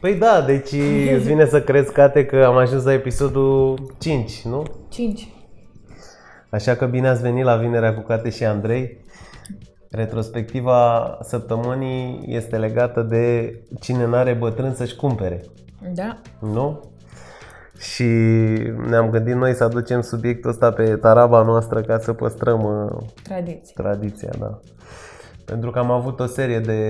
Păi da, deci îți vine să crezi, Cate, că am ajuns la episodul 5, nu? 5. Așa că bine ați venit la Vinerea cu Cate și Andrei. Retrospectiva săptămânii este legată de cine n-are bătrân să-și cumpere, Da. nu? Și ne-am gândit noi să aducem subiectul ăsta pe taraba noastră ca să păstrăm uh, Tradiție. tradiția, da. Pentru că am avut o serie de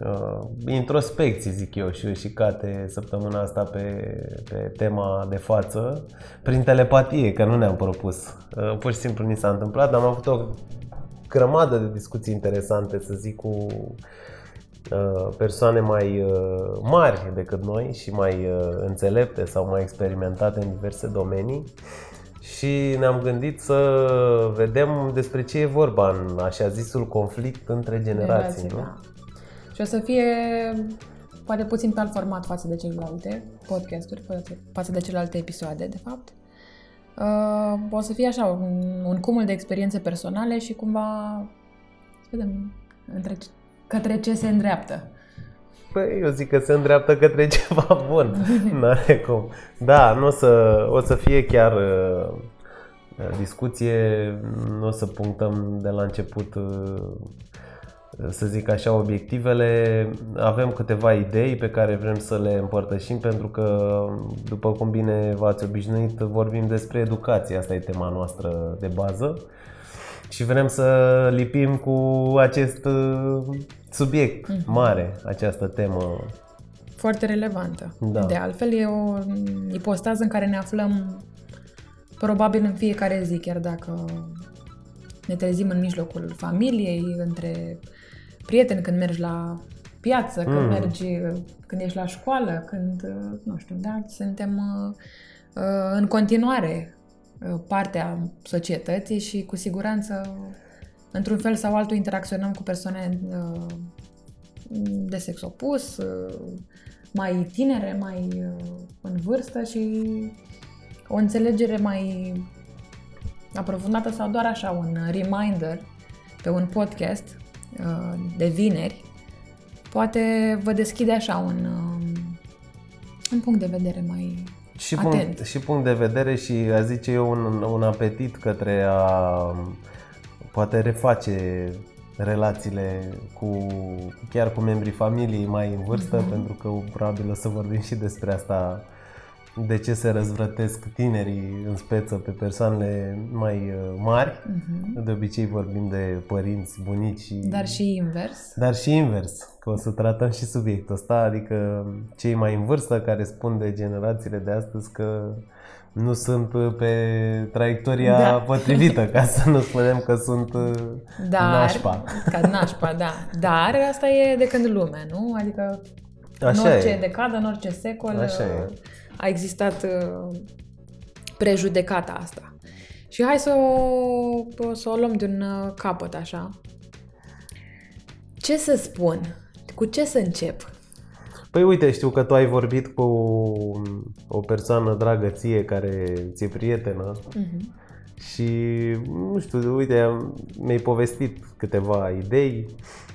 uh, introspecții, zic eu, și eu și Cate săptămâna asta pe, pe tema de față, prin telepatie, că nu ne-am propus. Uh, pur și simplu ni s-a întâmplat, am avut o grămadă de discuții interesante, să zic, cu uh, persoane mai uh, mari decât noi și mai uh, înțelepte sau mai experimentate în diverse domenii și ne-am gândit să vedem despre ce e vorba în așa zisul conflict între generații, nu? da. Și o să fie poate puțin pe alt format față de celelalte podcasturi, față- față de celelalte episoade, de fapt. Uh, o să fie așa, un, un cumul de experiențe personale și cumva să vedem între, către ce se îndreaptă. Păi eu zic că se îndreaptă către ceva bun. N-are cum. Da, nu o să, o să fie chiar uh, discuție, nu o să punctăm de la început uh, să zic așa, obiectivele. Avem câteva idei pe care vrem să le împărtășim pentru că, după cum bine v-ați obișnuit, vorbim despre educație. Asta e tema noastră de bază. Și vrem să lipim cu acest uh, subiect mare, această temă. Foarte relevantă. Da. De altfel, e o ipostază în care ne aflăm probabil în fiecare zi, chiar dacă ne trezim în mijlocul familiei, între prieteni, când mergi la piață, când Mm. mergi, când ești la școală, când, nu știu, da, suntem uh, uh, în continuare uh, partea societății și cu siguranță, într-un fel sau altul, interacționăm cu persoane uh, de sex opus, uh, mai tinere, mai uh, în vârstă și o înțelegere mai aprofundată sau doar așa un reminder pe un podcast uh, de vineri poate vă deschide așa un, um, un punct de vedere mai Și atent. punct, și punct de vedere și a zice eu un, un apetit către a poate reface relațiile cu chiar cu membrii familiei mai în vârstă, Mhm. pentru că probabil o să vorbim și despre asta de ce se răzvrătesc tinerii în speță pe persoanele mai uh, mari. Mhm. De obicei vorbim de părinți, bunici și Dar și invers. dar și invers, că o să tratăm și subiectul ăsta, adică cei mai în vârstă care spun de generațiile de astăzi că nu sunt pe traiectoria Da. potrivită, ca să nu spunem că sunt uh, Dar, nașpa. Ca nașpa, da. Dar asta e de când lume, nu? Adică în Așa orice e. decadă, în orice secol Așa e. uh, a existat uh, prejudecata asta. Și hai să o, să o luăm de un uh, capăt așa. Ce să spun? Cu ce să încep? Păi uite, știu că tu ai vorbit cu o persoană dragă ție care ți-e prietenă Mhm. și nu știu, uite, mi-ai povestit câteva idei, Uh,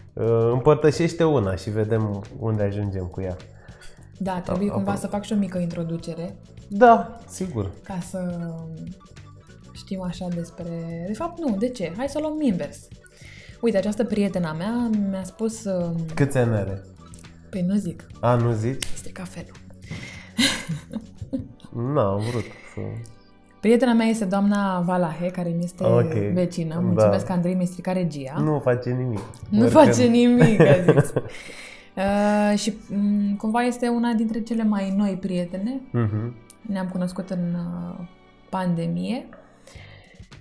împărtășește una și vedem unde ajungem cu ea. Da, trebuie A- cumva apro- să fac și o mică introducere Da, sigur. ca să știm așa despre... De fapt, nu, de ce? Hai să o luăm invers. Uite, această prietena mea mi-a spus... uh, Câți ani are? Păi nu zic, A, nu zici? este cafelul. Nu, am vrut să... Prietena mea este doamna Valahe, care mi este Ok. vecină. Da. Mulțumesc că Andrei mi-a stricat regia. Nu face nimic. Nu Doar face că- nimic, a zis. Uh, și um, cumva este una dintre cele mai noi prietene. Mhm. Ne-am cunoscut în uh, pandemie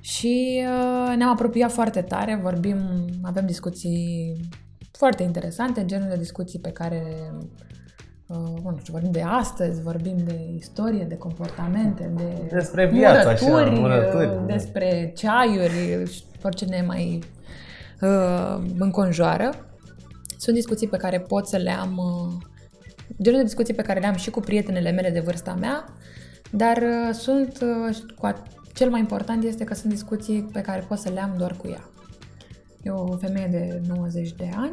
și uh, ne-am apropiat foarte tare, vorbim, avem discuții foarte interesante, genul de discuții pe care uh, nu știu, vorbim de astăzi, vorbim de istorie, de comportamente, de Despre viață, așa, murături, murături, uh, da. despre ceaiuri și orice ne mai uh, înconjoară. Sunt discuții pe care pot să le am, uh, genul de discuții pe care le am și cu prietenele mele de vârsta mea, dar uh, sunt, uh, cu a- cel mai important este că sunt discuții pe care pot să le am doar cu ea. E o femeie de 90 de ani,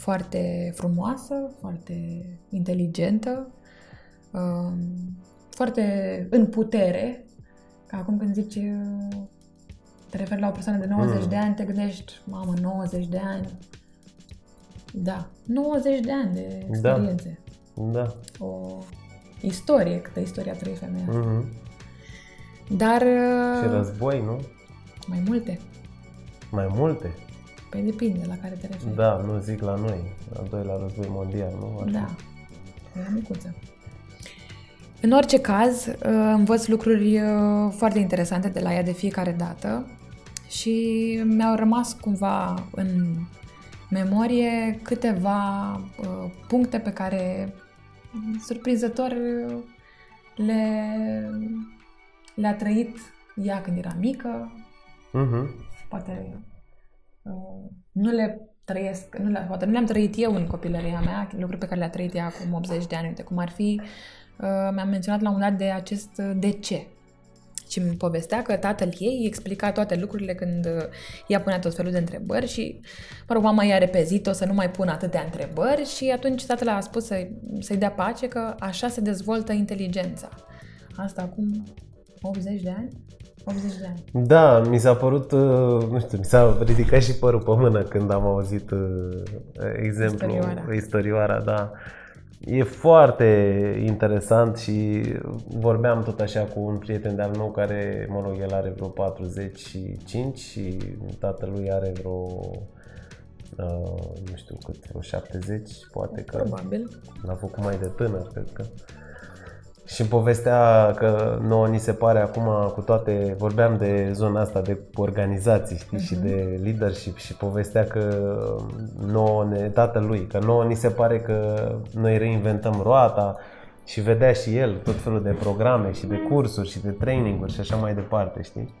foarte frumoasă, foarte inteligentă, um, foarte în putere. Ca acum când zici uh, te referi la o persoană de 90 mm. de ani, te gândești, mamă, 90 de ani. Da, 90 de ani de experiențe. Da. da. O istorie, câtă istoria trăi femeia. Mm-hmm. Dar... Și război, nu? Mai multe. Mai multe? Păi depinde la care te referi. Da, nu zic la noi. Al doilea război mondial, nu? Așa. Da. Era micuță. În orice caz, uh, învăț lucruri uh, foarte interesante de la ea de fiecare dată și mi-au rămas cumva în memorie câteva uh, puncte pe care surprinzător le, le-a trăit ea când era mică. Uh-huh. Poate uh, nu le trăiesc, nu le, poate nu le-am trăit eu în copilăria mea, lucruri pe care le-a trăit ea acum 80 de ani, uite cum ar fi, uh, mi-am menționat la un dat de acest de ce. Și îmi povestea că tatăl ei explica toate lucrurile când uh, ea punea tot felul de întrebări și, mă rog, mama i-a repezit-o să nu mai pună atâtea întrebări și atunci tatăl a spus să, să-i dea pace că așa se dezvoltă inteligența. Asta acum 80 de ani? 80 de ani. Da, mi s-a părut, uh, nu știu, mi s-a ridicat și părul pe mână când am auzit uh, exemplu, istorioara, istorioara da. E foarte interesant și vorbeam tot așa cu un prieten de-al meu care, mă rog, el are vreo 45 și tatălui are vreo, uh, nu știu cât, vreo 70, poate că... Probabil. L-a făcut mai de tânăr, cred că. Și povestea că nouă ni se pare acum cu toate, vorbeam de zona asta de organizații știi, uh-huh. și mhm. de leadership și povestea că nouă ne, tatălui, că nouă ni se pare că noi reinventăm roata și vedea și el tot felul de programe și de mhm. cursuri și de traininguri și așa mai departe, știi?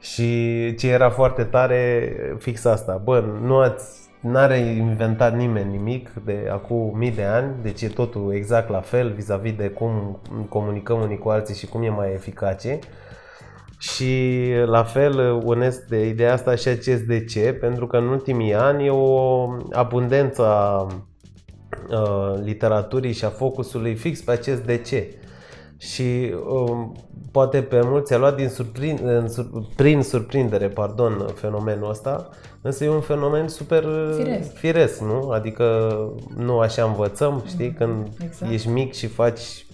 Și ce era foarte tare, fix asta, bă, nu ați N-are inventat nimeni nimic de acum mii de ani, deci e totul exact la fel vis-a-vis de cum comunicăm unii cu alții și cum e mai eficace. Și la fel unesc de ideea asta și acest de ce, pentru că în ultimii ani e o abundență a literaturii și a focusului fix pe acest de ce. Și um, poate pe mulți a luat din surprin, în, sur, prin surprindere pardon, fenomenul ăsta, însă e un fenomen super uh, firesc, firesc nu? Adică nu așa învățăm, știi, când exact. ești mic și faci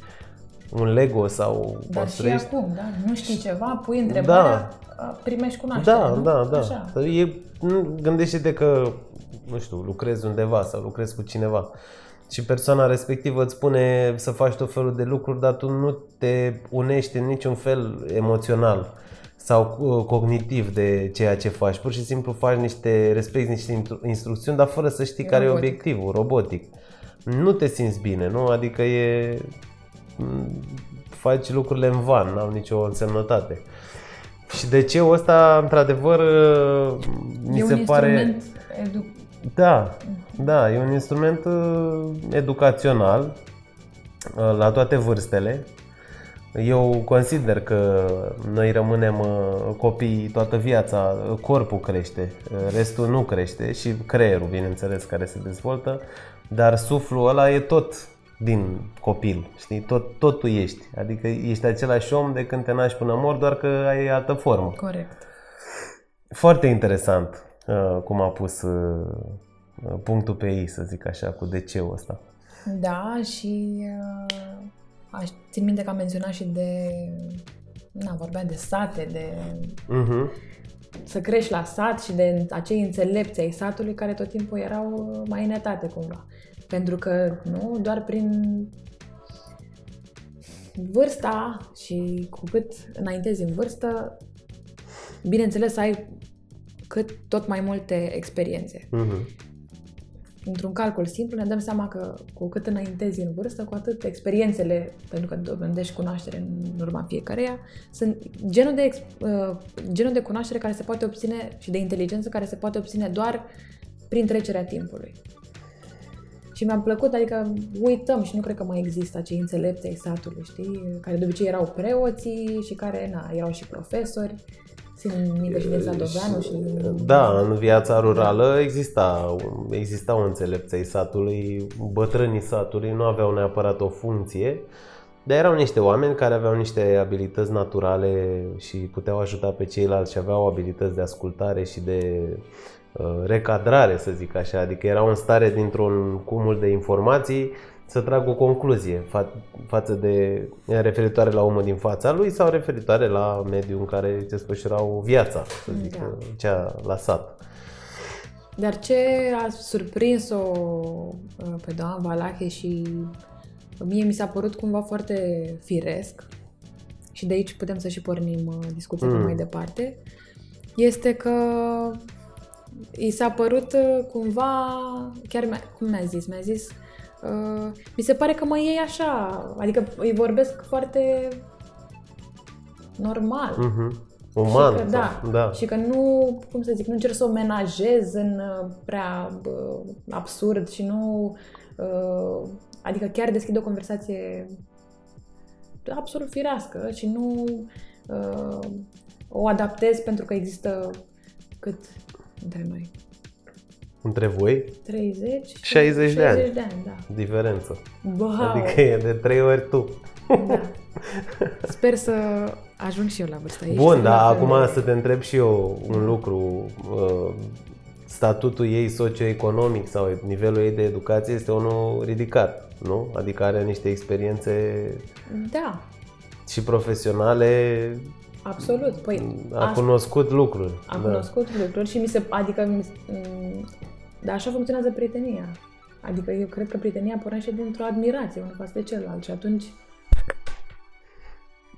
un Lego sau Dar construiești. și acum, da? Nu știi ceva, pui întrebarea, da. primești cunoaștere, Da, nu? da, da. Așa. E, gândește-te că, nu știu, lucrezi undeva sau lucrezi cu cineva și persoana respectivă îți spune să faci tot felul de lucruri, dar tu nu te unești în niciun fel emoțional sau uh, cognitiv de ceea ce faci. Pur și simplu faci niște, respecti niște instrucțiuni, dar fără să știi e care robotic. e obiectivul, robotic. Nu te simți bine, nu? Adică e... faci lucrurile în van, n-au nicio însemnătate. Și de ce ăsta, într-adevăr, mi e se un pare... Edu- da, da, e un instrument uh, educațional uh, la toate vârstele. Eu consider că noi rămânem uh, copii toată viața, corpul crește, restul nu crește și creierul, bineînțeles, care se dezvoltă, dar suflul ăla e tot din copil, știi? Tot, tot tu ești. Adică ești același om de când te naști până mor, doar că ai altă formă. Corect. Foarte interesant uh, cum a pus uh, punctul pe ei, să zic așa, cu DC-ul ăsta. Da, și uh, aș țin minte că am menționat și de, na, vorbea de sate, de uh-huh. să crești la sat și de acei înțelepți ai satului care tot timpul erau mai înetate cumva. Pentru că, nu, doar prin vârsta și cu cât înaintezi în vârstă, bineînțeles ai cât tot mai multe experiențe. Uh-huh într-un calcul simplu ne dăm seama că cu cât înaintezi în vârstă, cu atât experiențele, pentru că dobândești cunoaștere în urma fiecăreia, sunt genul de, uh, genul de cunoaștere care se poate obține și de inteligență care se poate obține doar prin trecerea timpului. Și mi-a plăcut, adică uităm și nu cred că mai există acei înțelepți ai satului, știi? Care de obicei erau preoții și care, na, erau și profesori țin minte și din Sadoveanu și... Da, în viața rurală exista, exista o înțelepței satului, bătrânii satului nu aveau neapărat o funcție, dar erau niște oameni care aveau niște abilități naturale și puteau ajuta pe ceilalți și aveau abilități de ascultare și de uh, recadrare, să zic așa. Adică erau în stare dintr-un cumul de informații să trag o concluzie fa- față de referitoare la omul din fața lui sau referitoare la mediul în care se desfășurau viața, să zic, da. cea la sat. Dar ce a surprins-o uh, pe doamna Valache și mie mi s-a părut cumva foarte firesc și de aici putem să și pornim uh, discuția mm. mai departe, este că i s-a părut uh, cumva, chiar cum mi-a zis, mi-a zis Uh, mi se pare că mă iei așa, adică îi vorbesc foarte normal. Mm-hmm. Uman. Și că, da, da. Și că nu, cum să zic, nu încerc să o menajez în uh, prea uh, absurd și nu... Uh, adică chiar deschid o conversație absolut firească și nu uh, o adaptez pentru că există cât între noi? Între voi? 30 60 de ani. 60 de ani, da. Diferență. Wow. Adică e de 3 ori tu. Da. Sper să ajung și eu la vârsta ei. Bun, dar acum să te întreb și eu un lucru. Uh, statutul ei socioeconomic sau nivelul ei de educație este unul ridicat, nu? Adică are niște experiențe da. și profesionale Absolut. Păi, a cunoscut lucruri. A da. cunoscut lucruri și mi se, adică mi, dar așa funcționează prietenia. Adică eu cred că prietenia pornește dintr-o admirație unul față de celălalt și atunci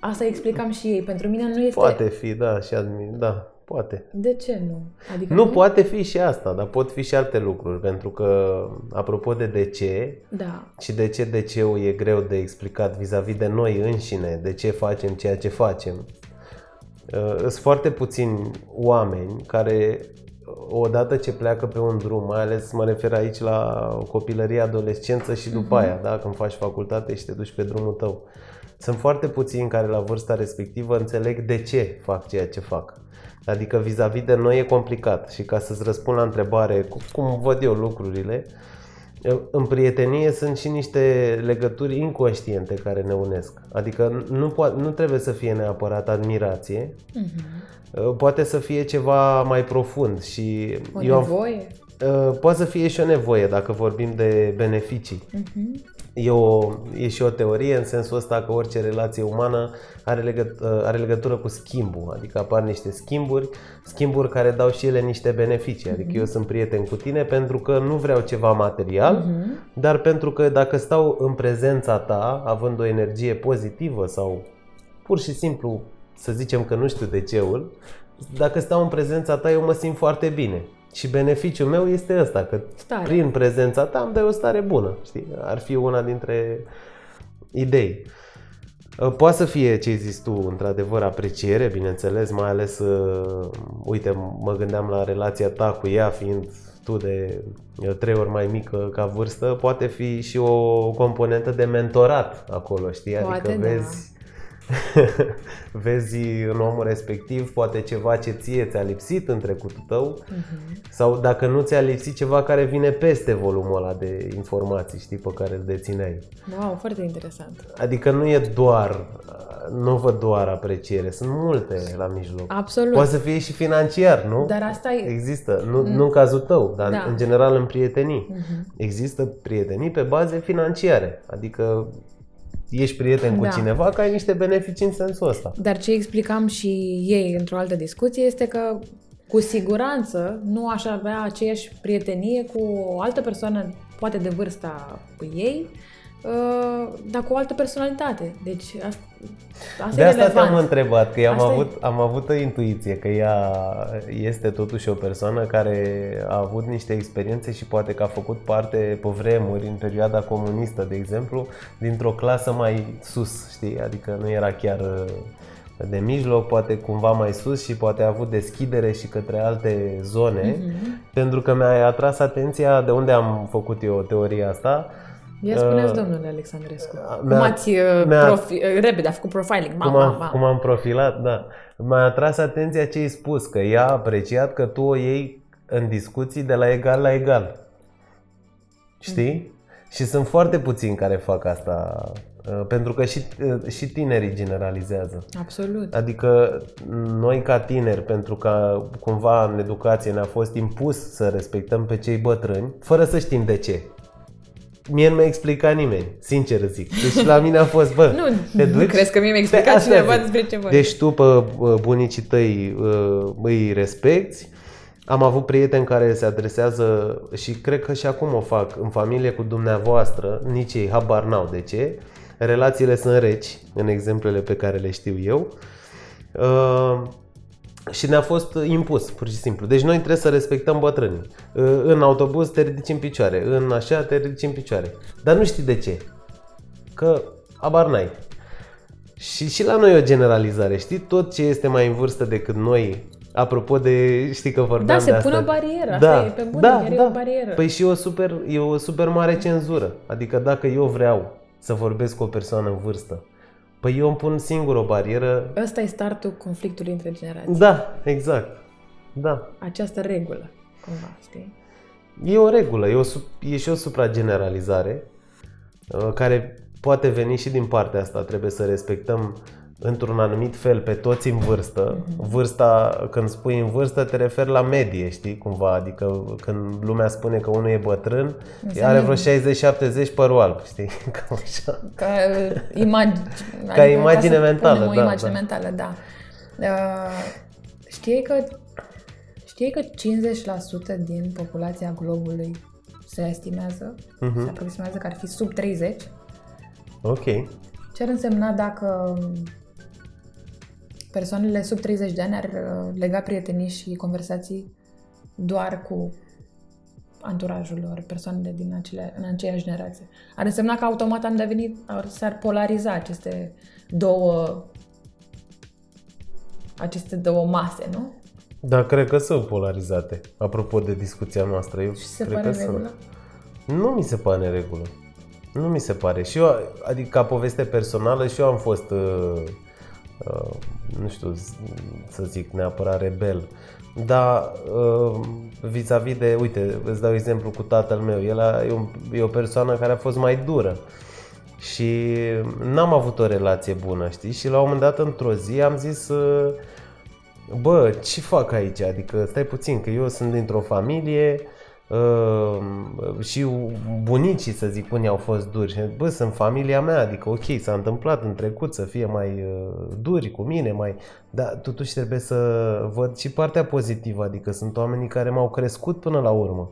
asta explicam și ei. Pentru mine nu este... Poate fi, da, și admir, da, poate. De ce nu? Adică nu, nu, poate fi și asta, dar pot fi și alte lucruri, pentru că, apropo de de ce, da. și de ce de ce e greu de explicat vis-a-vis de noi înșine, de ce facem ceea ce facem, uh, sunt foarte puțini oameni care odată ce pleacă pe un drum, mai ales mă refer aici la copilărie, adolescență și după uh-huh. aia, da? când faci facultate și te duci pe drumul tău. Sunt foarte puțini care la vârsta respectivă înțeleg de ce fac ceea ce fac. Adică vis-a-vis de noi e complicat și ca să-ți răspund la întrebare cum văd eu lucrurile, în prietenie sunt și niște legături inconștiente care ne unesc. Adică nu, po- nu trebuie să fie neapărat admirație, uh-huh Uh, poate să fie ceva mai profund și o eu nevoie? Am, uh, poate să fie și o nevoie dacă vorbim de beneficii. Uh-huh. E, o, e și o teorie în sensul ăsta că orice relație umană are, legăt, uh, are legătură cu schimbul, adică apar niște schimburi, schimburi care dau și ele niște beneficii. Adică uh-huh. eu sunt prieten cu tine pentru că nu vreau ceva material, uh-huh. dar pentru că dacă stau în prezența ta, având o energie pozitivă sau pur și simplu să zicem că nu știu de ceul, dacă stau în prezența ta, eu mă simt foarte bine. Și beneficiul meu este ăsta, că stare. prin prezența ta îmi dai o stare bună. Știi? Ar fi una dintre idei. Uh, poate să fie ce ai zis tu, într-adevăr, apreciere, bineînțeles, mai ales, uh, uite, mă gândeam la relația ta cu ea, fiind tu de uh, trei ori mai mică ca vârstă, poate fi și o componentă de mentorat acolo, știi? Poate, adică da. vezi vezi în omul respectiv poate ceva ce ție ți-a lipsit în trecutul tău uh-huh. sau dacă nu ți-a lipsit ceva care vine peste volumul ăla de informații, știi, pe care îl dețineai. Wow, foarte interesant. Adică nu e doar, nu văd doar apreciere, sunt multe la mijloc. Absolut. Poate să fie și financiar, nu? Dar asta e... Există, nu, mm. nu în cazul tău, dar da. în general în prietenii. Uh-huh. Există prietenii pe baze financiare, adică ești prieten cu da. cineva, că ai niște beneficii în sensul ăsta. Dar ce explicam și ei într-o altă discuție este că cu siguranță nu aș avea aceeași prietenie cu o altă persoană, poate de vârsta cu ei, Uh, dar cu o altă personalitate. Deci asta, asta De asta te-am întrebat, că am avut, e... am avut o intuiție că ea este totuși o persoană care a avut niște experiențe și poate că a făcut parte pe vremuri, în perioada comunistă, de exemplu, dintr-o clasă mai sus, știi? Adică nu era chiar uh, de mijloc, poate cumva mai sus și poate a avut deschidere și către alte zone, mm-hmm. pentru că mi-a atras atenția de unde am făcut eu teoria asta, Ia spuneți, Uh, domnule Alexandrescu, mi-a- cum ați uh, mi-a- profi, uh, repede a făcut profiling, cum mama, am, mama. cum am profilat, da. M-a atras atenția ce ai spus, că ea a apreciat că tu o iei în discuții de la egal la egal. Știi? Și sunt foarte puțini care fac asta, uh, pentru că și, uh, și tinerii generalizează. Absolut. Adică noi ca tineri, pentru că cumva în educație ne-a fost impus să respectăm pe cei bătrâni, fără să știm de ce. Mie nu mi-a explicat nimeni, sincer zic. Deci la mine a fost, bă, Nu, te nu duci? crezi că mie mi-a Pe explicat asta cineva zic. despre ce vorbi. Deci tu pe uh, bunicii tăi uh, îi respecti. Am avut prieteni care se adresează și cred că și acum o fac în familie cu dumneavoastră, nici ei habar n-au de ce. Relațiile sunt reci, în exemplele pe care le știu eu. Uh, și ne-a fost impus, pur și simplu. Deci noi trebuie să respectăm bătrânii. Uh, În autobuz te ridici în picioare, în așa te ridici în picioare. Dar nu știi de ce. Că abar n-ai. Și, și la noi e o generalizare, știi? Tot ce este mai în vârstă decât noi, apropo de, știi că vorbeam Da, se de asta. pune o barieră, asta e, pe bune, chiar e o barieră. Păi și e o, super, e o super mare cenzură. Adică dacă eu vreau să vorbesc cu o persoană în vârstă, păi eu îmi pun singur o barieră. Ăsta e startul conflictului între generații. Da, exact. Da. Această regulă, cumva, știi? E o regulă, e, o, sup- e și o suprageneralizare uh, care poate veni și din partea asta. Trebuie să respectăm într-un anumit fel pe toți în vârstă. Vârsta, când spui în vârstă, te referi la medie, știi, cumva. Adică când lumea spune că unul e bătrân, Înseamnă- are vreo 60-70 părul alb, știi? Cam așa. Ca uh, imagine, Ca imagine să mentală, punem o da, imagine da. mentală, da. Uh, știi că știi că 50% din populația globului se estimează, Mhm. se aproximează că ar fi sub 30? Ok. Ce ar însemna dacă persoanele sub 30 de ani ar uh, lega prietenii și conversații doar cu anturajul lor, persoanele din acele, în aceeași generație. Ar însemna că automat am devenit, ar, s-ar polariza aceste două aceste două mase, nu? Dar cred că sunt polarizate. Apropo de discuția noastră, eu Și se cred pare că sunt. regulă? Nu mi se pare în regulă. Nu mi se pare. Și eu, adică ca poveste personală, și eu am fost, uh, uh, nu știu z- să zic neapărat rebel, dar uh, vis-a-vis de, uite, îți dau exemplu cu tatăl meu, el a, e, un, e o persoană care a fost mai dură și n-am avut o relație bună, știi? Și la un moment dat, într-o zi, am zis, uh, bă, ce fac aici? Adică stai puțin, că eu sunt dintr-o familie uh, și bunicii, să zic, unii au fost duri. Și, Bă, sunt familia mea, adică ok, s-a întâmplat în trecut să fie mai uh, duri cu mine, mai... Dar totuși trebuie să văd și partea pozitivă, adică sunt oamenii care m-au crescut până la urmă.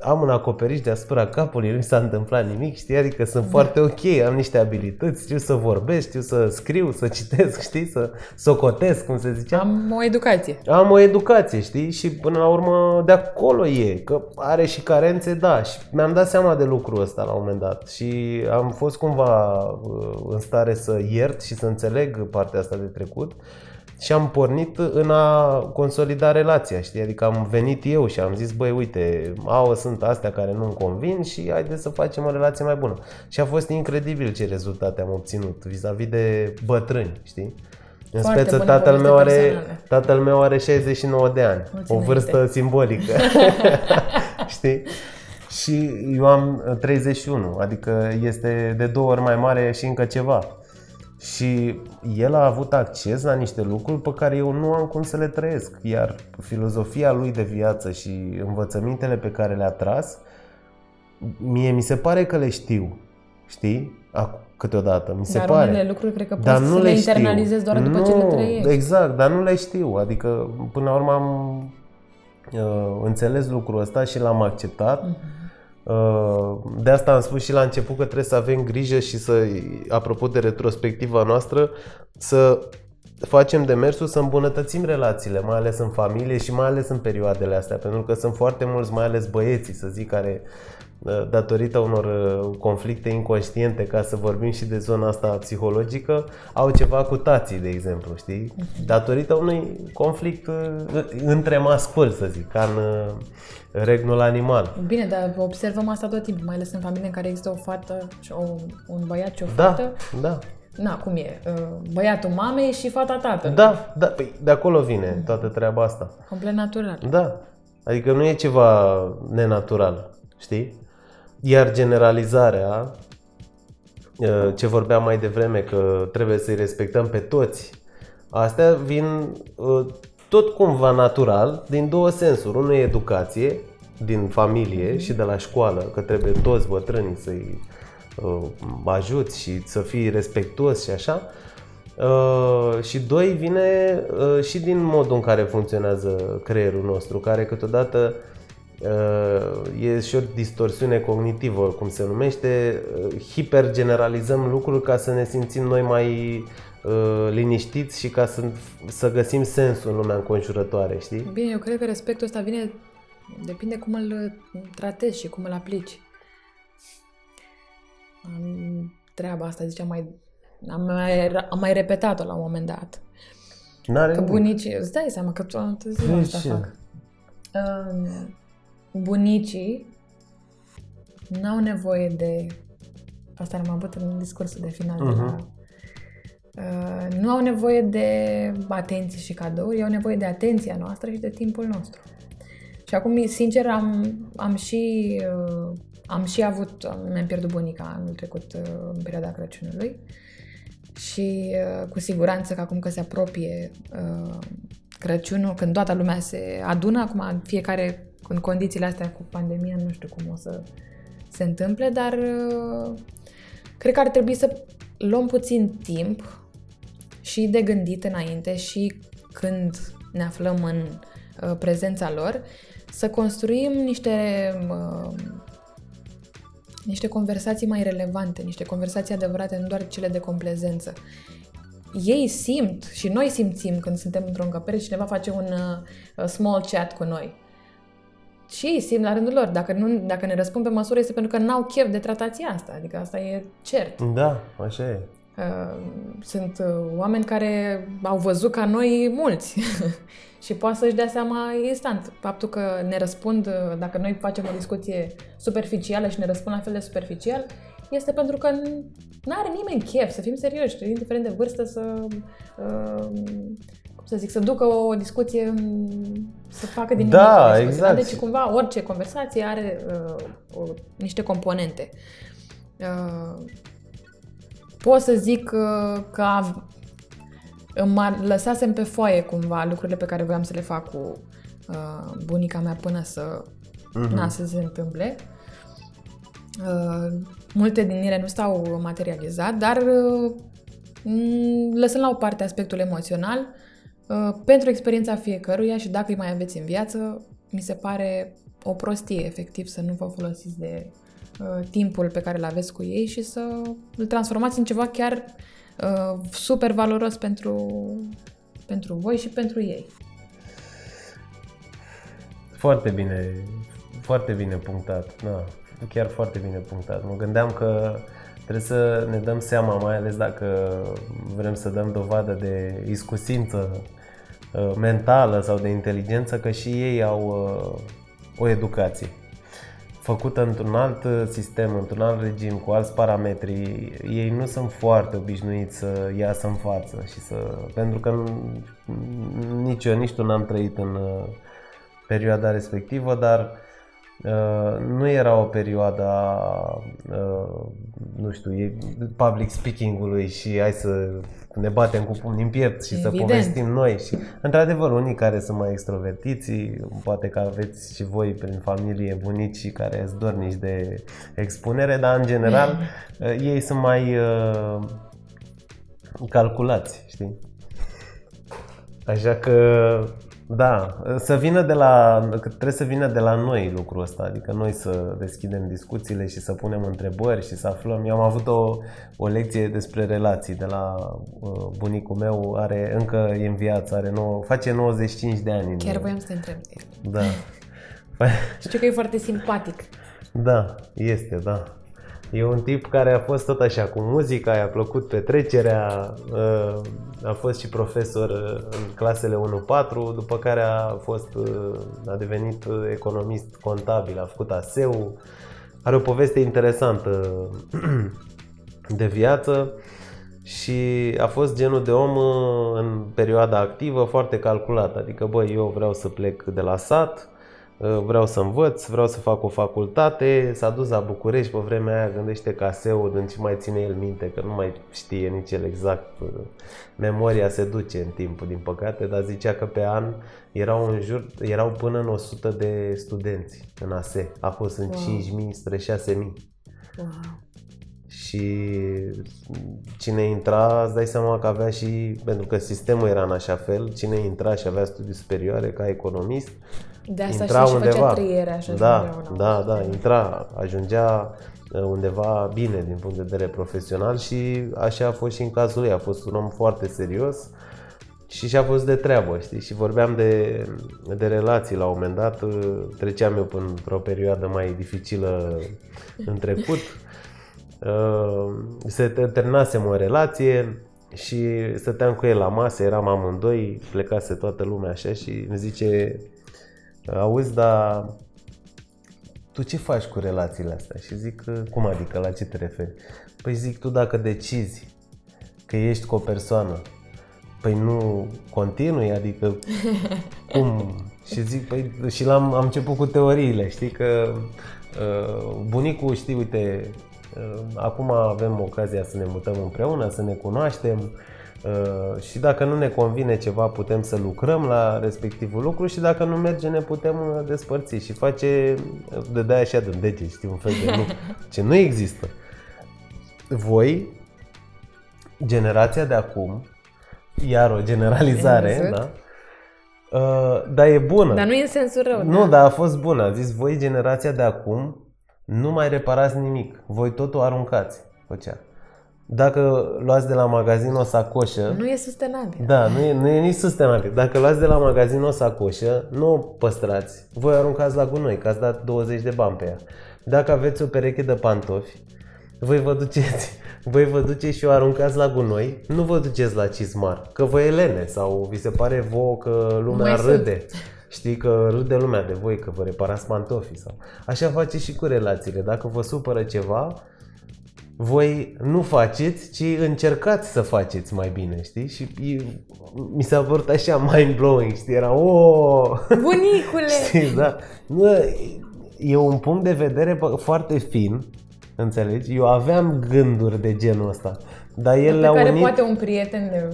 Am un acoperiș deasupra capului, nu mi s-a întâmplat nimic, știi? Adică sunt foarte ok, am niște abilități, știu să vorbesc, știu să scriu, să citesc, știi? Să socotesc, cum se zicea. Am o educație. Am o educație, știi? Și până la urmă de acolo e, că are și carențe, da. Și mi-am dat seama de lucrul ăsta la un moment dat. Și am fost cumva uh, în stare să iert și să înțeleg partea asta de trecut. Și am pornit în a consolida relația, știi? Adică am venit eu și am zis, băi, uite, au, sunt astea care nu-mi convin și haideți să facem o relație mai bună. Și a fost incredibil ce rezultate am obținut vis-a-vis de bătrâni, știi? În Foarte speță, bună tatăl poveste meu, are, personală. tatăl meu are 69 de ani, Mulți o vârstă înainte. simbolică, știi? Și eu am uh, 31, adică este de două ori mai mare și încă ceva. Și el a avut acces la niște lucruri pe care eu nu am cum să le trăiesc. Iar filozofia lui de viață și învățămintele pe care le-a tras, mie mi se pare că le știu. Știi? Ac- Câteodată, mi se Dar pare. unele lucruri cred că Dar poți nu să le le știu. internalizezi doar după ce le Nu, trăiești. Exact, dar nu le știu. Adică, până la urmă, am uh, înțeles lucrul ăsta și l-am acceptat. Mhm. Uh, de asta am spus și la început că trebuie să avem grijă și să, apropo de retrospectiva noastră, să facem demersul să îmbunătățim relațiile, mai ales în familie și mai ales în perioadele astea, pentru că sunt foarte mulți, mai ales băieții, să zic, care uh, datorită unor uh, conflicte inconștiente, ca să vorbim și de zona asta psihologică, au ceva cu tații, de exemplu, știi? Mhm. Datorită unui conflict uh, între masculi, să zic, ca în regnul animal. Bine, dar observăm asta tot timpul, mai ales în familie în care există o fată, și o, un băiat și o da, fată. Da, da na, cum e, uh, băiatul mamei și fata tatălui. Da, da, păi de acolo vine toată treaba asta. Complet natural. Da, adică nu e ceva nenatural, știi? Iar generalizarea, uh, ce vorbeam mai devreme, că trebuie să-i respectăm pe toți, astea vin uh, tot cumva natural, din două sensuri. Unul e educație, din familie și de la școală, că trebuie toți bătrânii să-i uh, ajuți și să fii respectuos și așa. Uh, și doi, vine uh, și din modul în care funcționează creierul nostru, care câteodată uh, e și o distorsiune cognitivă, cum se numește, uh, hipergeneralizăm lucruri ca să ne simțim noi mai uh, liniștiți și ca să, să găsim sensul în lumea înconjurătoare, știi? Bine, eu cred că respectul ăsta vine, depinde cum îl tratezi și cum îl aplici treaba asta, ziceam mai... Am mai, am mai repetat-o la un moment dat. N-are că bunicii... Îți dai seama că toată ziua asta fac. Um, bunicii n-au nevoie de... Asta am avut în discursul de final uh-huh. de la mhm. Uh, nu au nevoie de atenție și cadouri, au nevoie de atenția noastră și de timpul nostru. Și acum, sincer, am, am și uh, am și avut, mi-am pierdut bunica anul trecut uh, în perioada Crăciunului și uh, cu siguranță că acum că se apropie uh, Crăciunul, când toată lumea se adună, acum fiecare în condițiile astea cu pandemia, nu știu cum o să se întâmple, dar cred că ar trebui să luăm puțin timp și de gândit înainte și când ne aflăm în prezența lor, să construim niște niște conversații mai relevante, niște conversații adevărate, nu doar cele de complezență. Ei simt și noi simțim când suntem într-o încăpere și cineva face un uh, small chat cu noi. Și ei simt la rândul lor. Dacă, nu, dacă ne răspund pe măsură este pentru că n-au chef de tratația asta. Adică asta e cert. Da, așa e. Uh, sunt uh, oameni care au văzut ca noi mulți și poate să-și dea seama instant. Faptul că ne răspund, uh, dacă noi facem o discuție superficială și ne răspund la fel de superficial, este pentru că nu are nimeni chef, să fim serioși, indiferent de vârstă, să, cum să zic, să ducă o discuție, să facă din Da, exact. Deci cumva orice conversație are uh, o, niște componente. Uh, pot să zic că, că îmi lăsasem pe foaie cumva lucrurile pe care voiam să le fac cu uh, bunica mea până să, uh-huh. na, să se întâmple. Uh, multe din ele nu s-au materializat, dar uh, lăsând la o parte aspectul emoțional, uh, pentru experiența fiecăruia și dacă îi mai aveți în viață, mi se pare o prostie, efectiv, să nu vă folosiți de Uh, timpul pe care îl aveți cu ei și să îl transformați în ceva chiar uh, super valoros pentru, pentru voi și pentru ei. Foarte bine, foarte bine punctat, da, chiar foarte bine punctat. Mă gândeam că trebuie să ne dăm seama, mai ales dacă vrem să dăm dovadă de iscusință uh, mentală sau de inteligență, că și ei au o educație făcută într-un alt uh, sistem, într-un alt regim, cu alți parametri, ei nu sunt foarte obișnuiți să iasă în față și să... pentru că nici eu, nici tu n-am trăit în uh, perioada respectivă, dar uh, nu era o perioadă uh, nu știu, public speaking-ului și hai să ne batem cu pumnii în piept și Evident. să povestim noi. Și, într-adevăr, unii care sunt mai extrovertiți, poate că aveți și voi prin familie bunici care sunt dornici de expunere, dar în general ei sunt mai uh, calculați, știi? Așa că, da, să vină de la, trebuie să vină de la noi lucrul ăsta, adică noi să deschidem discuțiile și să punem întrebări și să aflăm. Eu am avut o, o lecție despre relații de la uh, bunicul meu, are încă e în viață, are nou, face 95 de ani. Chiar voiam să te întreb de el. Da. Știu că e foarte simpatic. Da, este, da. E un tip care a fost tot așa cu muzica, i-a plăcut petrecerea, uh, a fost și profesor uh, în clasele 1-4, după care a fost, uh, a devenit economist contabil, a făcut ASEU, are o poveste interesantă de viață și a fost genul de om în perioada activă foarte calculat, adică băi, eu vreau să plec de la sat, Uh, vreau să învăț, vreau să fac o facultate, s-a dus la București pe vremea aia, gândește caseu, din ce mai ține el minte, că nu mai știe nici el exact, uh, memoria se duce în timp, din păcate, dar zicea că pe an erau, în jur, erau până în 100 de studenți în ASE, acum sunt wow. 5.000 spre 6.000. Wow. Și cine intra, îți dai seama că avea și, pentru că sistemul era în așa fel, cine intra și avea studii superioare ca economist, de asta intra și undeva. făcea triere așa. Da, da, da, intra, ajungea uh, undeva bine din punct de vedere profesional și așa a fost și în cazul lui. A fost un om foarte serios și și-a fost de treabă, știi? Și vorbeam de, de relații la un moment dat. Uh, treceam eu până într-o perioadă mai dificilă în trecut. Uh, se terminasem o relație și stăteam cu el la masă, eram amândoi, plecase toată lumea așa și îmi zice auzi, dar tu ce faci cu relațiile astea? Și zic, cum adică, la ce te referi? Păi zic, tu dacă decizi că ești cu o persoană, păi nu continui, adică cum? Și zic, păi, și l-am, am început cu teoriile, știi, că uh, bunicul, știi, uite, uh, acum avem ocazia să ne mutăm împreună, să ne cunoaștem, Uh, și dacă nu ne convine ceva, putem să lucrăm la respectivul lucru și dacă nu merge, ne putem uh, despărți și face, de de așa de dege, știi, un fel de nu. Ce nu există. Voi, generația de acum, iar o generalizare, da? Uh, dar e bună. Dar nu e în sensul rău. Nu, da? dar a fost bună. A zis, voi, generația de acum, nu mai reparați nimic. Voi totul aruncați. Făcea. Dacă luați de la magazin o sacoșă... Nu e sustenabil. Da, nu e, nu e nici sustenabil. Dacă luați de la magazin o sacoșă, nu o păstrați. Voi aruncați la gunoi, că ați dat 20 de bani pe ea. Dacă aveți o pereche de pantofi, voi vă duceți, voi vă duceți și o aruncați la gunoi, nu vă duceți la cizmar, că vă e lene sau vi se pare vouă că lumea râde. Sunt. Știi că râde lumea de voi că vă reparați pantofii sau... Așa face și cu relațiile. Dacă vă supără ceva, voi nu faceți, ci încercați să faceți mai bine, știi? Și e, mi s-a părut așa mind-blowing, știi? Era, oh! Bunicule! știi, da? Nu, e un punct de vedere foarte fin, înțelegi? Eu aveam gânduri de genul ăsta, dar el le-a care unit... poate un prieten de,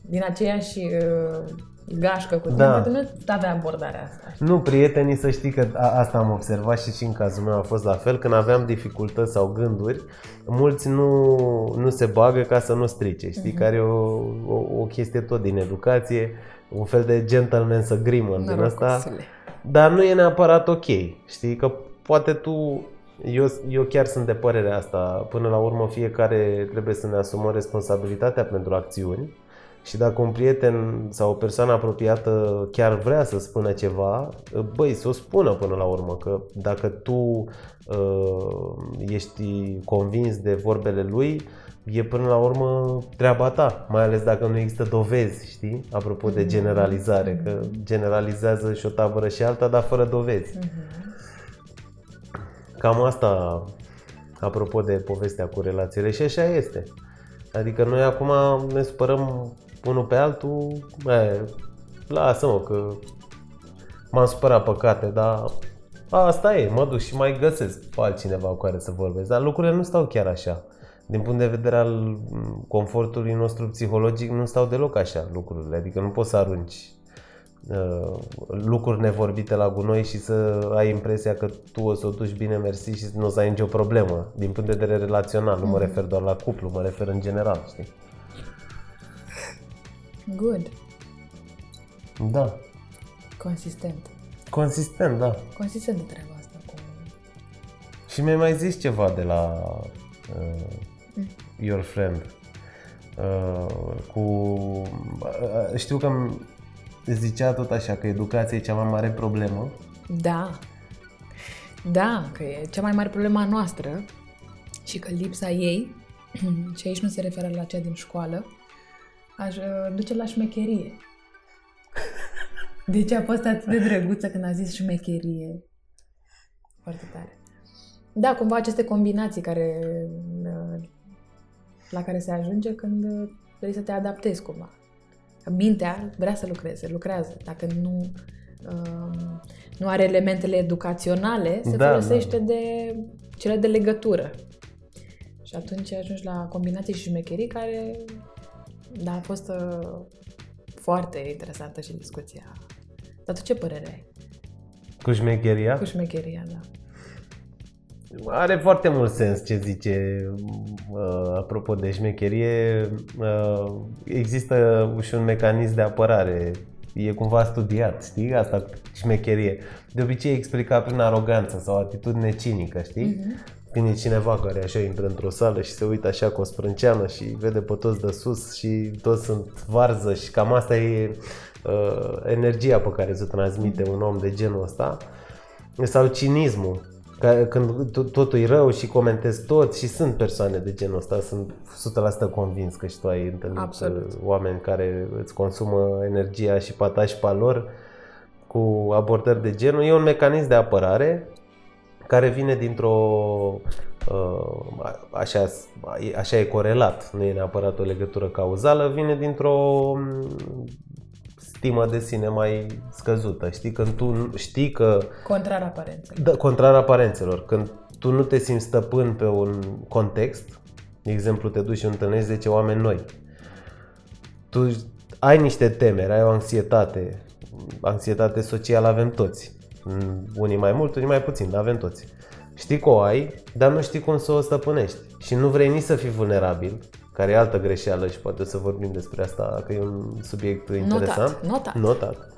din aceeași uh, gașcă cu tine, da. nu avea abordarea asta. Nu, prietenii să știi că a, asta am observat și și în cazul meu a fost la fel, când aveam dificultăți sau gânduri, mulți nu, nu se bagă ca să nu strice, știi, uh-huh. care e o, o, o chestie tot din educație, un fel de gentleman agreement din asta, dar nu e neapărat ok, știi, că poate tu eu, eu chiar sunt de părerea asta. Până la urmă, fiecare trebuie să ne asumăm responsabilitatea pentru acțiuni și dacă un prieten sau o persoană apropiată chiar vrea să spună ceva, băi, să o spună până la urmă, că dacă tu uh, ești convins de vorbele lui, e până la urmă treaba ta, mai ales dacă nu există dovezi, știi? Apropo de mhm. generalizare, că generalizează și o tabără și alta, dar fără dovezi. Mhm. Cam asta, apropo de povestea cu relațiile, și așa este. Adică noi acum ne supărăm unul pe altul, e, lasă-mă că m-am supărat păcate, dar asta e, mă duc și mai găsesc pe altcineva cu care să vorbesc. Dar lucrurile nu stau chiar așa. Din punct de vedere al confortului nostru psihologic, nu stau deloc așa lucrurile. Adică nu poți să arunci uh, lucruri nevorbite la gunoi și să ai impresia că tu o să o duci bine, mersi și nu o să ai nicio problemă. Din punct de vedere relațional, nu mă mhm. refer doar la cuplu, mă refer în general, știi? Good. Da. Consistent. Consistent, da. Consistent de treaba asta cu... Și mi-ai mai zis ceva de la uh, Mm. Your Friend. Uh, cu... Uh, știu că îmi zicea tot așa că educația e cea mai mare problemă. Da. Da, că e cea mai mare problema a noastră și că lipsa ei, și aici nu se referă la cea din școală, aș uh, duce la șmecherie. Deci a fost atât de drăguță când a zis șmecherie. Foarte tare. Da, cumva aceste combinații care, uh, la care se ajunge când uh, vrei să te adaptezi cumva. Mintea vrea să lucreze, lucrează. Dacă nu, um, nu are elementele educaționale, se Da, folosește de cele de legătură. Și atunci ajungi la combinații și șmecherii care, da, a fost uh, foarte interesantă și discuția. Dar tu ce părere ai Cu șmecheria. cu șmecheria, da? Are foarte mult sens ce zice uh, apropo de șmecherie. Uh, există și un mecanism de apărare. E cumva studiat, știi? Asta cu șmecherie. De obicei e explicat prin aroganță sau atitudine cinică, știi? Când e cineva care așa intră într-o sală și se uită așa cu o sprânceană și vede pe toți de sus și toți sunt varză și cam asta e uh, energia pe care ți-o transmite un om de genul ăsta. Sau cinismul. Ca, când to- totul e rău și comentezi tot și sunt persoane de genul ăsta, sunt 100% convins că și tu ai întâlnit Absolut. uh, oameni care îți consumă energia și patașpa lor cu abordări de genul. E un mecanism de apărare care vine dintr-o uh, așa, așa e corelat, nu e neapărat o legătură cauzală, vine dintr-o mm, stimă de sine mai scăzută. Știi, când tu știi că Contrar aparenței. da, contrar aparențelor. Când tu nu te simți stăpân pe un context, de exemplu, te duci și întâlnești 10 oameni noi. Tu ai niște temeri, ai o anxietate. Anxietate socială avem toți. Mm, Unii mai mult, unii mai puțin, dar avem toți. Știi că o ai, dar nu știi cum să o stăpânești. Și nu vrei nici să fii vulnerabil, care e altă greșeală și poate o să vorbim despre asta, că e un subiect interesant. notat. Notat.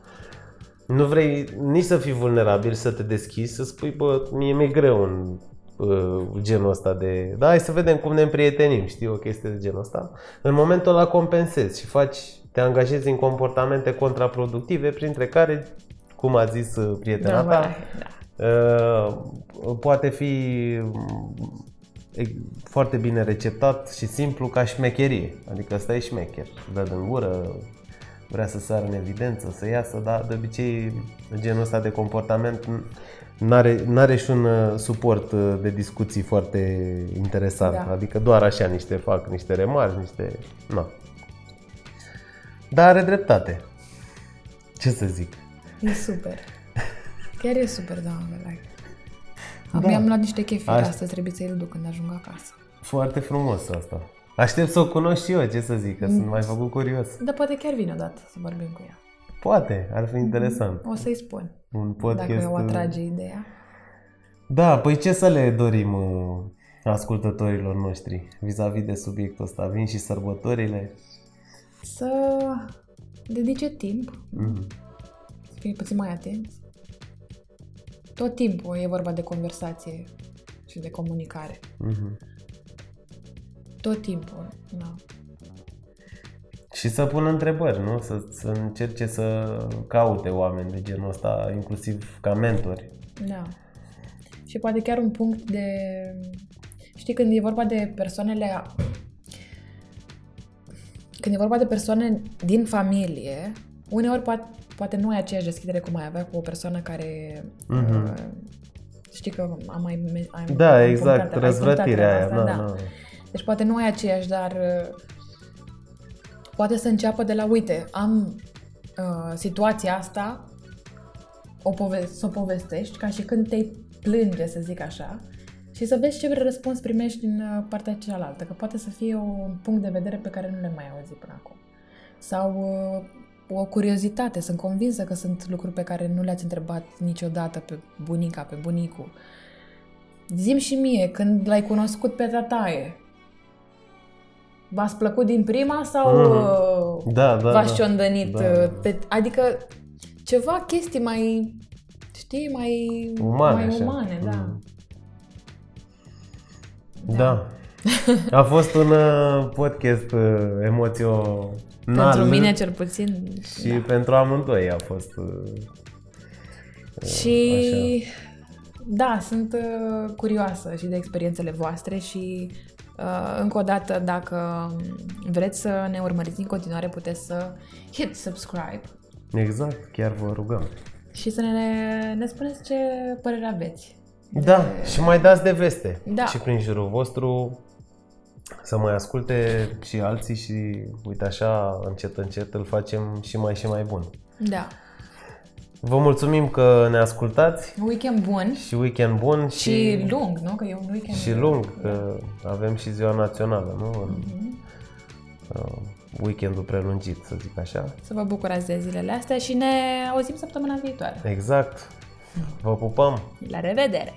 Nu vrei nici să fii vulnerabil, să te deschizi, să spui, bă, mie mi-e greu în uh, genul ăsta de... Da, hai să vedem cum ne împrietenim, știi, o chestie de genul ăsta. În momentul ăla compensezi și faci, te angajezi în comportamente contraproductive, printre care, cum a zis uh, prietena Da, ta, da, da. Uh, poate fi mm, e- foarte bine receptat și simplu ca șmecherie. Adică ăsta e șmecher. Dă din gură, vrea să sară în evidență, să iasă, dar de obicei genul ăsta de comportament n-are, n-are și un uh, suport uh, de discuții foarte interesant. Da. Adică doar așa niște fac niște remarci, niște... Na. Dar are dreptate. Ce să zic? E super. Chiar e super, da, like. Abia am luat niște chefiri Aș- astăzi, trebuie să-i duc când ajung acasă. Foarte frumos asta. Aștept să o cunosc și eu, ce să zic, că sunt mai făcut curios. Dar poate chiar vine odată să vorbim cu ea. Poate, ar fi interesant. O să-i spun, Un podcast. dacă o uh, atrage ideea. Da, păi ce să le dorim uh, ascultătorilor noștri vis-a-vis de subiectul ăsta? Vin și sărbătorile. Să dedice timp, Mhm. Să fie puțin mai atenți. Tot timpul e vorba de conversație și de comunicare. Mhm. Tot timpul, da. Și să pună întrebări, nu? Să, să încerce să caute oameni de genul ăsta, inclusiv ca mentori. Da. Și poate chiar un punct de... Știi, când e vorba de persoanele... Când e vorba de persoane din familie, uneori poate, poate nu ai aceeași deschidere cum ai avea cu o persoană care... Mhm. uh, Știi că am mai... Am Da, am exact, punctat- ai punctat răzvrătirea aia. treaba Da, asta, da. Deci poate nu ai aceeași, dar uh, poate să înceapă de la, uite, am uh, situația asta, o pove- să o povestești, ca și când te plânge, să zic așa, și să vezi ce răspuns primești din uh, partea cealaltă, că poate să fie un punct de vedere pe care nu le mai auzi până acum. Sau uh, o curiozitate, sunt convinsă că sunt lucruri pe care nu le-ați întrebat niciodată pe bunica, pe bunicul. Zim și mie, când l-ai cunoscut pe tataie, V-ați plăcut din prima sau Mhm. Da, da, v-ați da. ciondănit? Da, uh, da. Pe, adică ceva chestii mai, știi, mai Umane, mai așa. umane da. Mm. Da. A fost un uh, podcast uh, emoțional. Pentru mine cel puțin. Și pentru amândoi a fost... uh, Și da, sunt uh, curioasă și de experiențele voastre și uh, încă o dată, dacă vreți să ne urmăriți în continuare, puteți să hit subscribe Exact, chiar vă rugăm. și să ne, ne spuneți ce părere aveți. Da, și mai dați de veste. Da. Și prin jurul vostru să mai asculte și alții și uite așa, încet, încet îl facem și mai și mai bun. Da. Vă mulțumim că ne ascultați Weekend bun și weekend bun și, și lung, nu? Că e un weekend și lung, că avem și ziua națională, nu? În, uh, weekendul prelungit, să zic așa. Să vă bucurați de zilele astea și ne auzim săptămâna viitoare. Exact. Vă pupăm! La revedere!